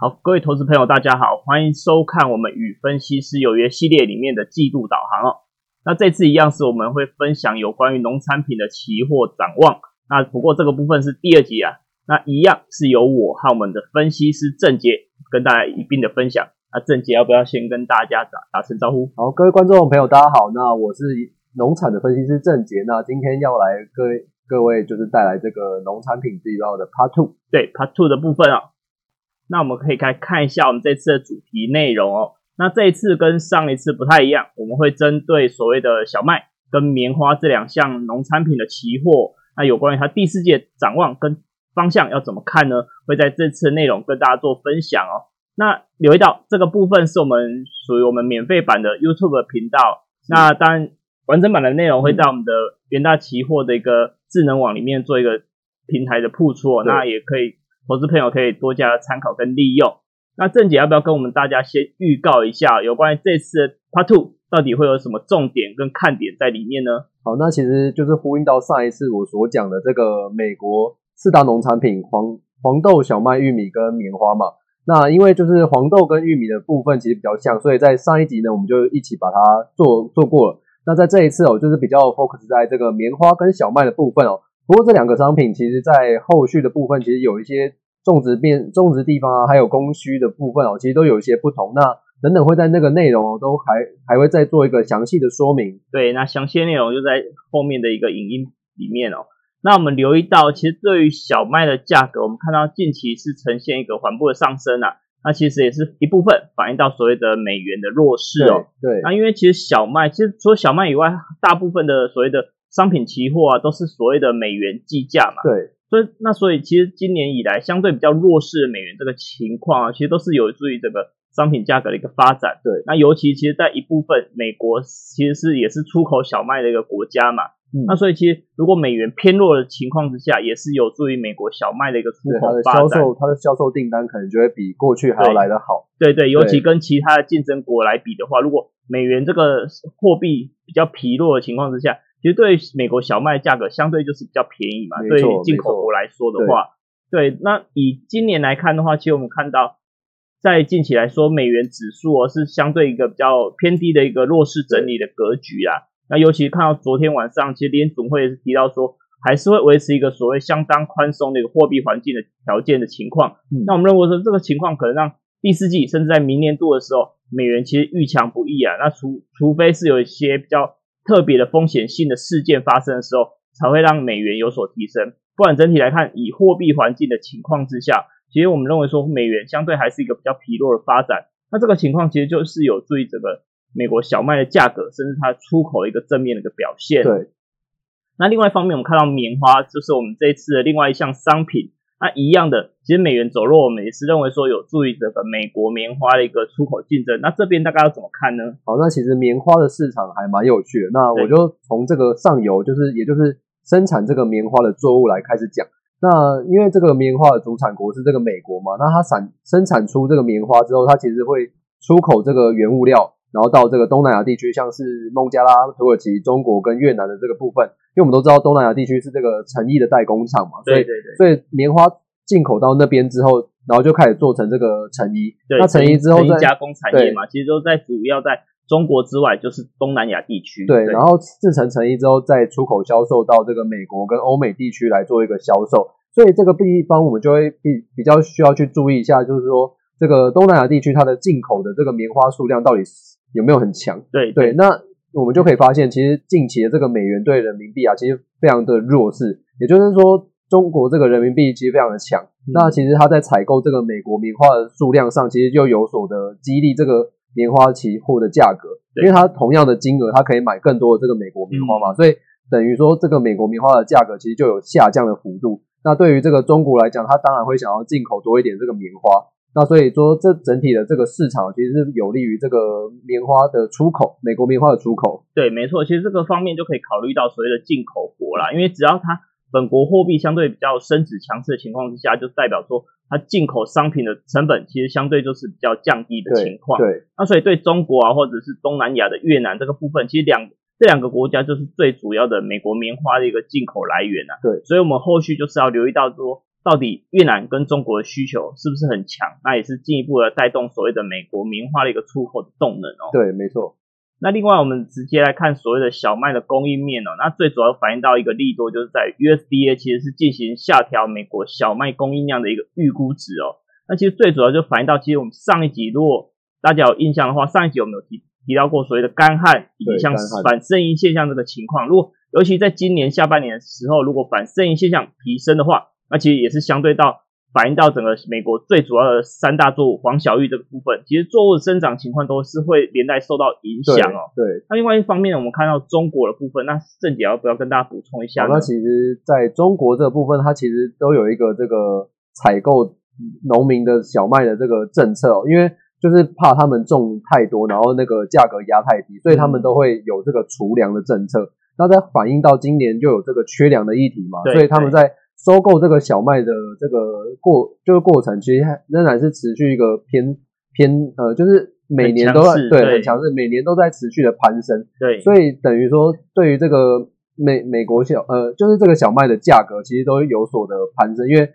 好，各位投资朋友，大家好，欢迎收看我们与分析师有约系列里面的季度导航哦。那这次一样是我们会分享有关于农产品的期货展望。那不过这个部分是第二集啊，那一样是由我和我们的分析师郑杰跟大家一并的分享。那郑杰要不要先跟大家打打声招呼？好，各位观众朋友，大家好。那我是农产的分析师郑杰。那今天要来各位各位就是带来这个农产品季报的 Part Two。对，Part Two 的部分啊。那我们可以来看一下我们这次的主题内容哦。那这一次跟上一次不太一样，我们会针对所谓的小麦跟棉花这两项农产品的期货，那有关于它第四届展望跟方向要怎么看呢？会在这次内容跟大家做分享哦。那留意到这个部分是我们属于我们免费版的 YouTube 频道，那当然完整版的内容会在我们的元大期货的一个智能网里面做一个平台的铺出，那也可以。投资朋友可以多加参考跟利用。那郑姐要不要跟我们大家先预告一下，有关于这次的 Part Two 到底会有什么重点跟看点在里面呢？好，那其实就是呼应到上一次我所讲的这个美国四大农产品黄黄豆、小麦、玉米跟棉花嘛。那因为就是黄豆跟玉米的部分其实比较像，所以在上一集呢我们就一起把它做做过了。那在这一次哦，就是比较 focus 在这个棉花跟小麦的部分哦。不过这两个商品其实在后续的部分其实有一些。种植变种植地方啊，还有供需的部分哦，其实都有一些不同。那等等会在那个内容哦，都还还会再做一个详细的说明。对，那详细内容就在后面的一个影音里面哦。那我们留意到，其实对于小麦的价格，我们看到近期是呈现一个缓步的上升啊。那其实也是一部分反映到所谓的美元的弱势哦。对。那因为其实小麦，其实除了小麦以外，大部分的所谓的商品期货啊，都是所谓的美元计价嘛。对。所以，那所以其实今年以来相对比较弱势的美元这个情况啊，其实都是有助于这个商品价格的一个发展。对，那尤其其实，在一部分美国其实是也是出口小麦的一个国家嘛。嗯。那所以其实如果美元偏弱的情况之下，也是有助于美国小麦的一个出口发展。销售它的销售订单可能就会比过去还要来得好。对对，尤其跟其他的竞争国来比的话，如果美元这个货币比较疲弱的情况之下。其实对美国小麦价格相对就是比较便宜嘛，对进口国来说的话，对，那以今年来看的话，其实我们看到在近期来说，美元指数哦是相对一个比较偏低的一个弱势整理的格局啊。那尤其看到昨天晚上，其实联总会也是提到说，还是会维持一个所谓相当宽松的一个货币环境的条件的情况。那我们认为说这个情况可能让第四季甚至在明年度的时候，美元其实遇强不易啊。那除除非是有一些比较。特别的风险性的事件发生的时候，才会让美元有所提升。不然整体来看，以货币环境的情况之下，其实我们认为说美元相对还是一个比较疲弱的发展。那这个情况其实就是有助于整个美国小麦的价格，甚至它出口的一个正面的一个表现。对。那另外一方面，我们看到棉花就是我们这一次的另外一项商品。那一样的，其实美元走弱，我们也是认为说有助于这个美国棉花的一个出口竞争。那这边大概要怎么看呢？好，那其实棉花的市场还蛮有趣的。那我就从这个上游，就是也就是生产这个棉花的作物来开始讲。那因为这个棉花的主产国是这个美国嘛，那它产生产出这个棉花之后，它其实会出口这个原物料，然后到这个东南亚地区，像是孟加拉、土耳其、中国跟越南的这个部分。因为我们都知道东南亚地区是这个成衣的代工厂嘛，所以对对，所以棉花进口到那边之后，然后就开始做成这个成衣。那成衣之后再加工产业嘛，其实都在主要在中国之外，就是东南亚地区。对，然后制成成衣之后，再出口销售到这个美国跟欧美地区来做一个销售。所以这个地方我们就会比比较需要去注意一下，就是说这个东南亚地区它的进口的这个棉花数量到底有没有很强？对对，那。我们就可以发现，其实近期的这个美元对人民币啊，其实非常的弱势。也就是说，中国这个人民币其实非常的强。那其实它在采购这个美国棉花的数量上，其实就有所的激励这个棉花期货的价格，因为它同样的金额，它可以买更多的这个美国棉花嘛。所以等于说，这个美国棉花的价格其实就有下降的幅度。那对于这个中国来讲，它当然会想要进口多一点这个棉花。那所以说，这整体的这个市场其实是有利于这个棉花的出口，美国棉花的出口。对，没错，其实这个方面就可以考虑到所谓的进口国啦，因为只要它本国货币相对比较升值强势的情况之下，就代表说它进口商品的成本其实相对就是比较降低的情况。对，那所以对中国啊，或者是东南亚的越南这个部分，其实两这两个国家就是最主要的美国棉花的一个进口来源啊。对，所以我们后续就是要留意到说。到底越南跟中国的需求是不是很强？那也是进一步的带动所谓的美国棉花的一个出口的动能哦。对，没错。那另外我们直接来看所谓的小麦的供应面哦，那最主要反映到一个利多，就是在 USDA 其实是进行下调美国小麦供应量的一个预估值哦。那其实最主要就反映到，其实我们上一集如果大家有印象的话，上一集我们有提提到过所谓的干旱以及像反圣婴现象这个情况。如果尤其在今年下半年的时候，如果反圣婴现象提升的话，那其实也是相对到。反映到整个美国最主要的三大作物黄小玉这个部分，其实作物的生长情况都是会连带受到影响哦。对。那另外一方面，我们看到中国的部分，那郑姐要不要跟大家补充一下？那其实在中国这个部分，它其实都有一个这个采购农民的小麦的这个政策哦，因为就是怕他们种太多，然后那个价格压太低，所以他们都会有这个储粮的政策。那在反映到今年就有这个缺粮的议题嘛，所以他们在。收购这个小麦的这个过就是过程，其实仍然是持续一个偏偏呃，就是每年都在对很强势，每年都在持续的攀升。对，所以等于说，对于这个美美国小呃，就是这个小麦的价格，其实都有所的攀升。因为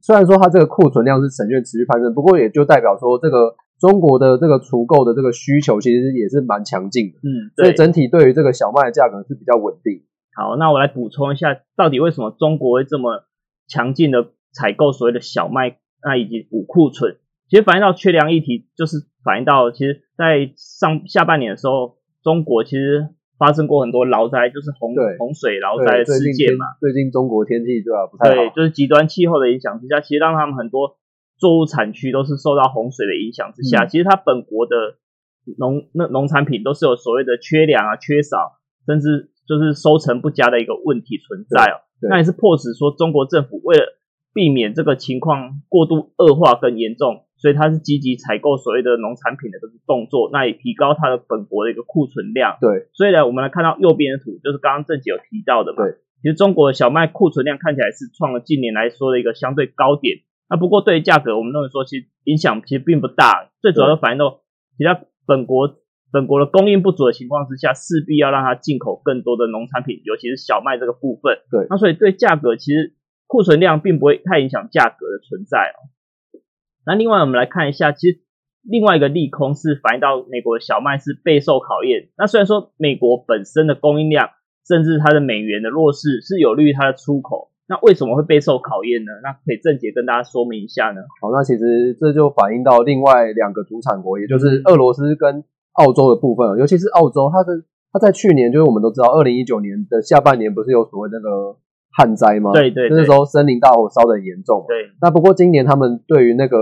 虽然说它这个库存量是呈现持续攀升，不过也就代表说，这个中国的这个储购的这个需求其实也是蛮强劲的。嗯，所以整体对于这个小麦的价格是比较稳定。好，那我来补充一下，到底为什么中国会这么强劲的采购所谓的小麦，那以及补库存？其实反映到缺粮议题，就是反映到其实，在上下半年的时候，中国其实发生过很多劳灾，就是洪洪水劳灾的事件嘛。最近中国天气对吧不太好，对，就是极端气候的影响之下，其实让他们很多作物产区都是受到洪水的影响之下，其实它本国的农那农产品都是有所谓的缺粮啊、缺少，甚至。就是收成不佳的一个问题存在哦，那也是迫使说中国政府为了避免这个情况过度恶化更严重，所以它是积极采购所谓的农产品的这个动作，那也提高它的本国的一个库存量。对，所以呢，我们来看到右边的图，就是刚刚郑姐有提到的嘛。对，其实中国的小麦库存量看起来是创了近年来说的一个相对高点。那不过对于价格，我们认为说其实影响其实并不大，最主要的反映到其他本国。本国的供应不足的情况之下，势必要让它进口更多的农产品，尤其是小麦这个部分。对，那所以对价格其实库存量并不会太影响价格的存在哦。那另外我们来看一下，其实另外一个利空是反映到美国的小麦是备受考验。那虽然说美国本身的供应量，甚至它的美元的弱势是有利于它的出口，那为什么会备受考验呢？那可以郑杰跟大家说明一下呢？好，那其实这就反映到另外两个主产国，也就是俄罗斯跟。澳洲的部分，尤其是澳洲，它的它在去年，就是我们都知道，二零一九年的下半年不是有所谓那个旱灾吗？对对，那时候森林大火烧的很严重。对，那不过今年他们对于那个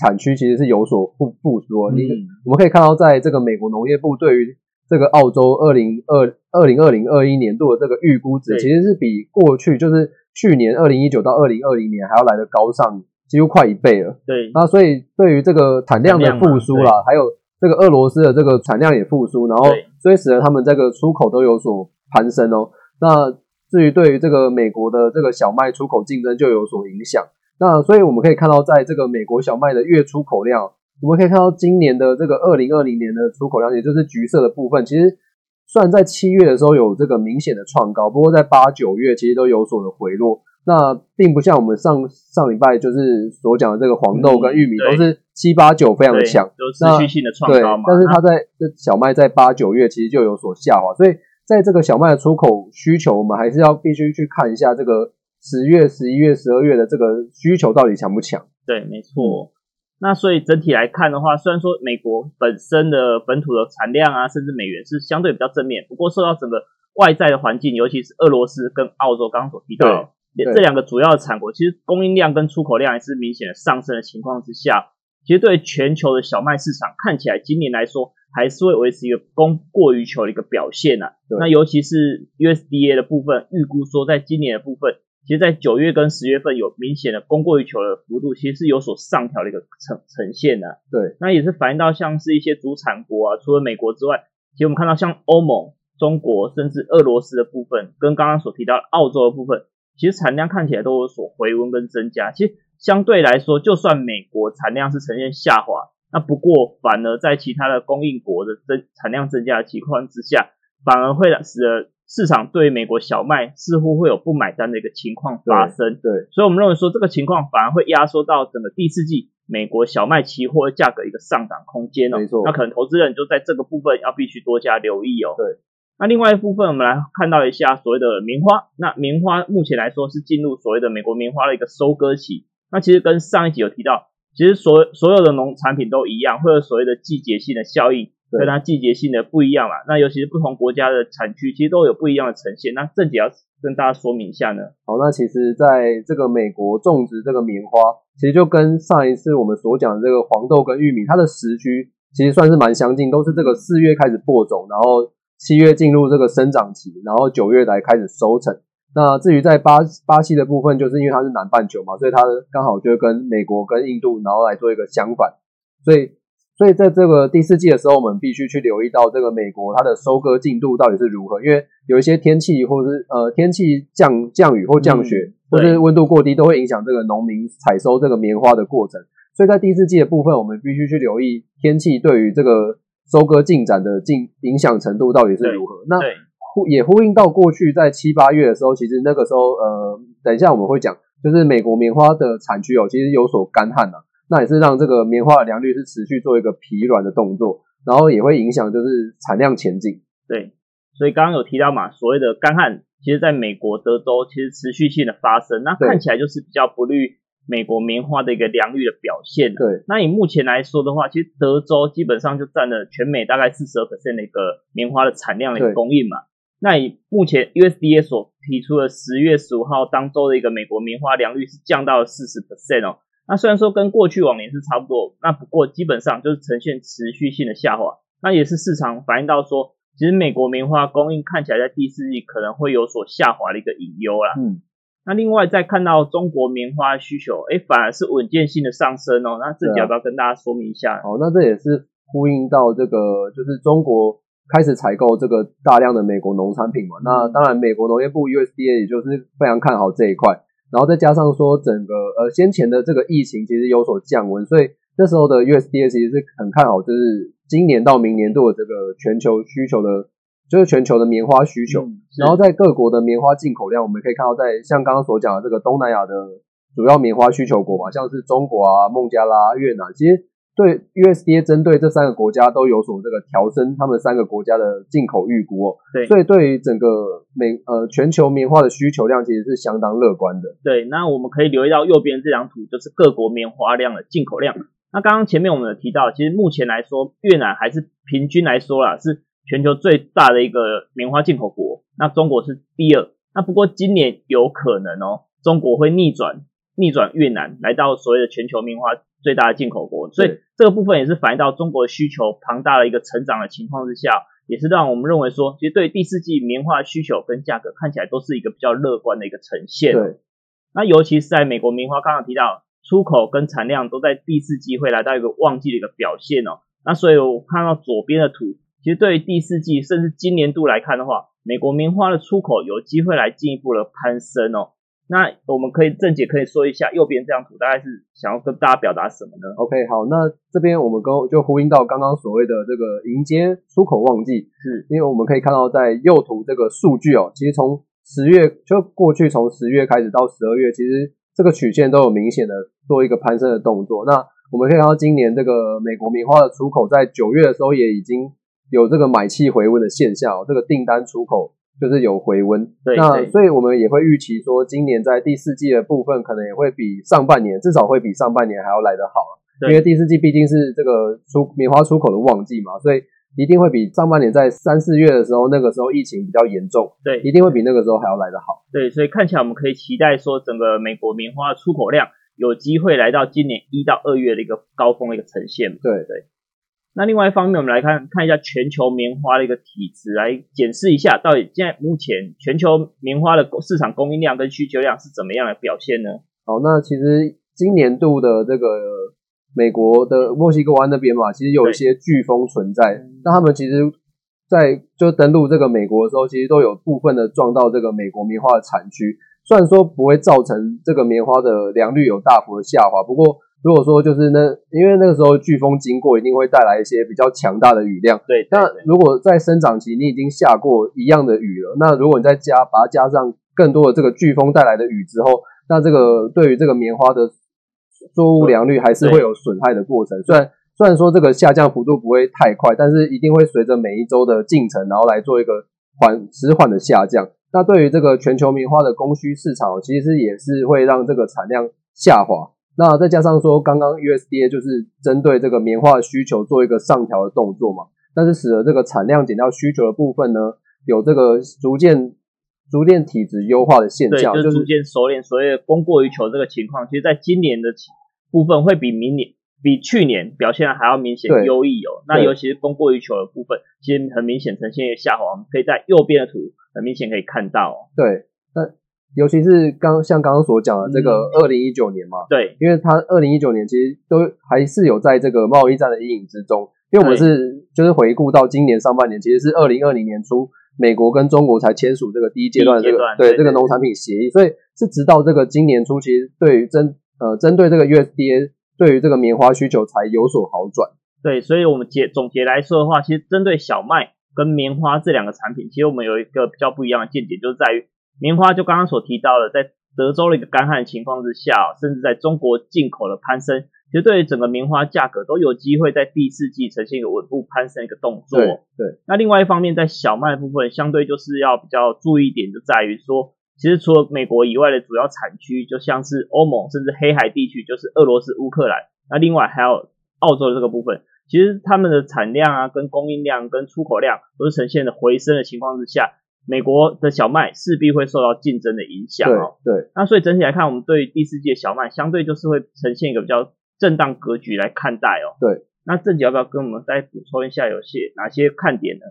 产区其实是有所复复苏。你我们可以看到，在这个美国农业部对于这个澳洲二零二二零二零二一年度的这个预估值，其实是比过去就是去年二零一九到二零二零年还要来的高上几乎快一倍了。对，那所以对于这个产量的复苏啦，还有。这个俄罗斯的这个产量也复苏，然后所以使得他们这个出口都有所攀升哦。那至于对于这个美国的这个小麦出口竞争就有所影响。那所以我们可以看到，在这个美国小麦的月出口量，我们可以看到今年的这个二零二零年的出口量，也就是橘色的部分，其实虽然在七月的时候有这个明显的创高，不过在八九月其实都有所的回落。那并不像我们上上礼拜就是所讲的这个黄豆跟玉米都是七八九非常的强，都持续性的创高嘛。但是它在这小麦在八九月其实就有所下滑，所以在这个小麦的出口需求，我们还是要必须去看一下这个十月、十一月、十二月的这个需求到底强不强。对，没错。那所以整体来看的话，虽然说美国本身的本土的产量啊，甚至美元是相对比较正面，不过受到整个外在的环境，尤其是俄罗斯跟澳洲刚刚所提到。这两个主要的产国，其实供应量跟出口量也是明显的上升的情况之下，其实对全球的小麦市场看起来，今年来说还是会维持一个供过于求的一个表现呐。那尤其是 USDA 的部分，预估说在今年的部分，其实在九月跟十月份有明显的供过于求的幅度，其实是有所上调的一个呈呈现的。对，那也是反映到像是一些主产国啊，除了美国之外，其实我们看到像欧盟、中国甚至俄罗斯的部分，跟刚刚所提到澳洲的部分。其实产量看起来都有所回温跟增加。其实相对来说，就算美国产量是呈现下滑，那不过反而在其他的供应国的增产量增加的情况之下，反而会使得市场对美国小麦似乎会有不买单的一个情况发生。对，所以我们认为说这个情况反而会压缩到整个第四季美国小麦期货价格一个上涨空间哦。没错，那可能投资人就在这个部分要必须多加留意哦。对，那另外一部分我们来看到一下所谓的棉花。那棉花目前来说是进入所谓的美国棉花的一个收割期。那其实跟上一集有提到，其实所所有的农产品都一样，会有所谓的季节性的效应。跟它季节性的不一样嘛，那尤其是不同国家的产区，其实都有不一样的呈现。那正解要跟大家说明一下呢。好，那其实在这个美国种植这个棉花，其实就跟上一次我们所讲的这个黄豆跟玉米，它的时区其实算是蛮相近，都是这个四月开始播种，然后七月进入这个生长期，然后九月来开始收成。那至于在巴巴西的部分，就是因为它是南半球嘛，所以它刚好就跟美国跟印度，然后来做一个相反，所以。所以在这个第四季的时候，我们必须去留意到这个美国它的收割进度到底是如何，因为有一些天气或者是呃天气降降雨或降雪，或者是温度过低，都会影响这个农民采收这个棉花的过程。所以在第四季的部分，我们必须去留意天气对于这个收割进展的进影响程度到底是如何。那呼也呼应到过去在七八月的时候，其实那个时候呃，等一下我们会讲，就是美国棉花的产区哦，其实有所干旱啊。那也是让这个棉花的良率是持续做一个疲软的动作，然后也会影响就是产量前进。对，所以刚刚有提到嘛，所谓的干旱，其实在美国德州其实持续性的发生，那看起来就是比较不利美国棉花的一个良率的表现。对，那以目前来说的话，其实德州基本上就占了全美大概四十二 percent 的一个棉花的产量的一个供应嘛。那以目前 USDA 所提出的十月十五号当周的一个美国棉花良率是降到了四十 percent 哦。那虽然说跟过去往年是差不多，那不过基本上就是呈现持续性的下滑，那也是市场反映到说，其实美国棉花供应看起来在第四季可能会有所下滑的一个隐忧啦。嗯，那另外再看到中国棉花需求，哎，反而是稳健性的上升哦。那自己要不要跟大家说明一下？好，那这也是呼应到这个，就是中国开始采购这个大量的美国农产品嘛。那当然，美国农业部 USDA 也就是非常看好这一块。然后再加上说，整个呃先前的这个疫情其实有所降温，所以那时候的 USDA 其实是很看好，就是今年到明年度的这个全球需求的，就是全球的棉花需求。然后在各国的棉花进口量，我们可以看到，在像刚刚所讲的这个东南亚的主要棉花需求国嘛，像是中国啊、孟加拉、越南，其实。对 USDA 针对这三个国家都有所这个调升，他们三个国家的进口预估哦。对，所以对于整个美呃全球棉花的需求量其实是相当乐观的。对，那我们可以留意到右边这张图，就是各国棉花量的进口量。那刚刚前面我们有提到，其实目前来说，越南还是平均来说啦，是全球最大的一个棉花进口国。那中国是第二。那不过今年有可能哦，中国会逆转逆转越南，来到所谓的全球棉花。最大的进口国，所以这个部分也是反映到中国需求庞大的一个成长的情况之下，也是让我们认为说，其实对第四季棉花需求跟价格看起来都是一个比较乐观的一个呈现。对，那尤其是在美国棉花，刚刚提到出口跟产量都在第四季会来到一个旺季的一个表现哦。那所以我看到左边的图，其实对于第四季甚至今年度来看的话，美国棉花的出口有机会来进一步的攀升哦。那我们可以郑姐可以说一下右边这张图大概是想要跟大家表达什么呢？OK，好，那这边我们跟就呼应到刚刚所谓的这个迎接出口旺季，是因为我们可以看到在右图这个数据哦，其实从十月就过去从十月开始到十二月，其实这个曲线都有明显的做一个攀升的动作。那我们可以看到今年这个美国棉花的出口在九月的时候也已经有这个买气回温的现象，这个订单出口。就是有回温，那所以我们也会预期说，今年在第四季的部分，可能也会比上半年，至少会比上半年还要来得好。因为第四季毕竟是这个出棉花出口的旺季嘛，所以一定会比上半年在三四月的时候，那个时候疫情比较严重，对，一定会比那个时候还要来得好。对，所以看起来我们可以期待说，整个美国棉花出口量有机会来到今年一到二月的一个高峰的一个呈现。对对。那另外一方面，我们来看看一下全球棉花的一个体质，来检视一下到底现在目前全球棉花的市场供应量跟需求量是怎么样的表现呢？好，那其实今年度的这个美国的墨西哥湾那边嘛，其实有一些飓风存在，那他们其实，在就登陆这个美国的时候，其实都有部分的撞到这个美国棉花的产区，虽然说不会造成这个棉花的良率有大幅的下滑，不过。如果说就是那，因为那个时候飓风经过，一定会带来一些比较强大的雨量。对，那如果在生长期你已经下过一样的雨了，那如果你再加把它加上更多的这个飓风带来的雨之后，那这个对于这个棉花的作物良率还是会有损害的过程。虽然虽然说这个下降幅度不会太快，但是一定会随着每一周的进程，然后来做一个缓迟缓的下降。那对于这个全球棉花的供需市场，其实也是会让这个产量下滑。那再加上说，刚刚 USDA 就是针对这个棉花的需求做一个上调的动作嘛，但是使得这个产量减掉需求的部分呢，有这个逐渐逐渐体质优化的现象，就是逐渐收敛，所谓供过于求这个情况，其实在今年的部分会比明年。比去年表现还要明显优异哦。那尤其是供过于求的部分，其实很明显呈现一个下滑。我们可以在右边的图很明显可以看到。对，那尤其是刚像刚刚所讲的这个二零一九年嘛，对，因为它二零一九年其实都还是有在这个贸易战的阴影之中。因为我们是就是回顾到今年上半年，其实是二零二零年初，美国跟中国才签署这个第一阶段这个对这个农产品协议，所以是直到这个今年初，其实对于针呃针对这个 USDA。对于这个棉花需求才有所好转。对，所以我们结总结来说的话，其实针对小麦跟棉花这两个产品，其实我们有一个比较不一样的见解，就是在于棉花就刚刚所提到的，在德州的一个干旱情况之下，甚至在中国进口的攀升，其实对于整个棉花价格都有机会在第四季呈现一个稳步攀升一个动作。对。那另外一方面，在小麦部分，相对就是要比较注意一点，就在于说。其实除了美国以外的主要产区，就像是欧盟甚至黑海地区，就是俄罗斯、乌克兰。那另外还有澳洲的这个部分，其实他们的产量啊、跟供应量、跟出口量都是呈现的回升的情况之下，美国的小麦势必会受到竞争的影响哦。对。那所以整体来看，我们对第四季小麦相对就是会呈现一个比较震荡格局来看待哦。对。那郑姐要不要跟我们再补充一下有些哪些看点呢？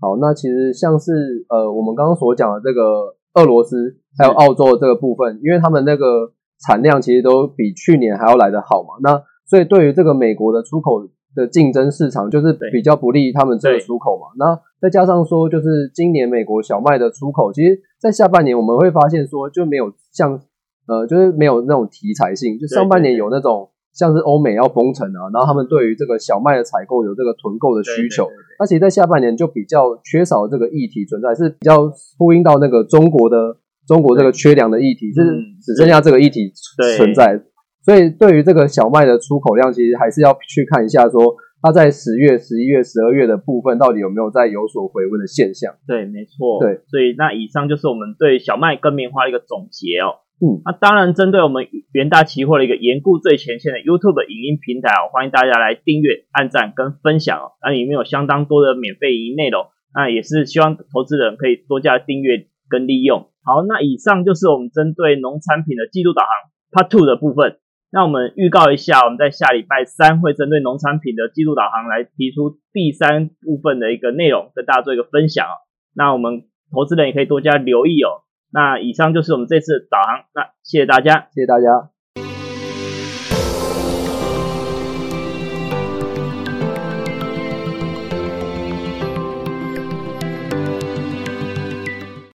好，那其实像是呃我们刚刚所讲的这个。俄罗斯还有澳洲的这个部分，因为他们那个产量其实都比去年还要来得好嘛，那所以对于这个美国的出口的竞争市场，就是比较不利他们这个出口嘛。那再加上说，就是今年美国小麦的出口，其实在下半年我们会发现说，就没有像呃，就是没有那种题材性，就上半年有那种。像是欧美要封城啊，然后他们对于这个小麦的采购有这个囤购的需求，那其实，在下半年就比较缺少这个议题存在，是比较呼应到那个中国的中国这个缺粮的议题，是只剩下这个议题存在。所以，对于这个小麦的出口量，其实还是要去看一下，说它在十月、十一月、十二月的部分，到底有没有在有所回温的现象。对，没错。对，所以那以上就是我们对小麦跟棉花的一个总结哦。嗯，那当然，针对我们元大期货的一个研顾最前线的 YouTube 影音平台哦，欢迎大家来订阅、按赞跟分享哦。那里面有相当多的免费影音内容，那也是希望投资人可以多加订阅跟利用。好，那以上就是我们针对农产品的季度导航 Part Two 的部分。那我们预告一下，我们在下礼拜三会针对农产品的季度导航来提出第三部分的一个内容，跟大家做一个分享哦。那我们投资人也可以多加留意哦。那以上就是我们这次导航，那谢谢大家，谢谢大家。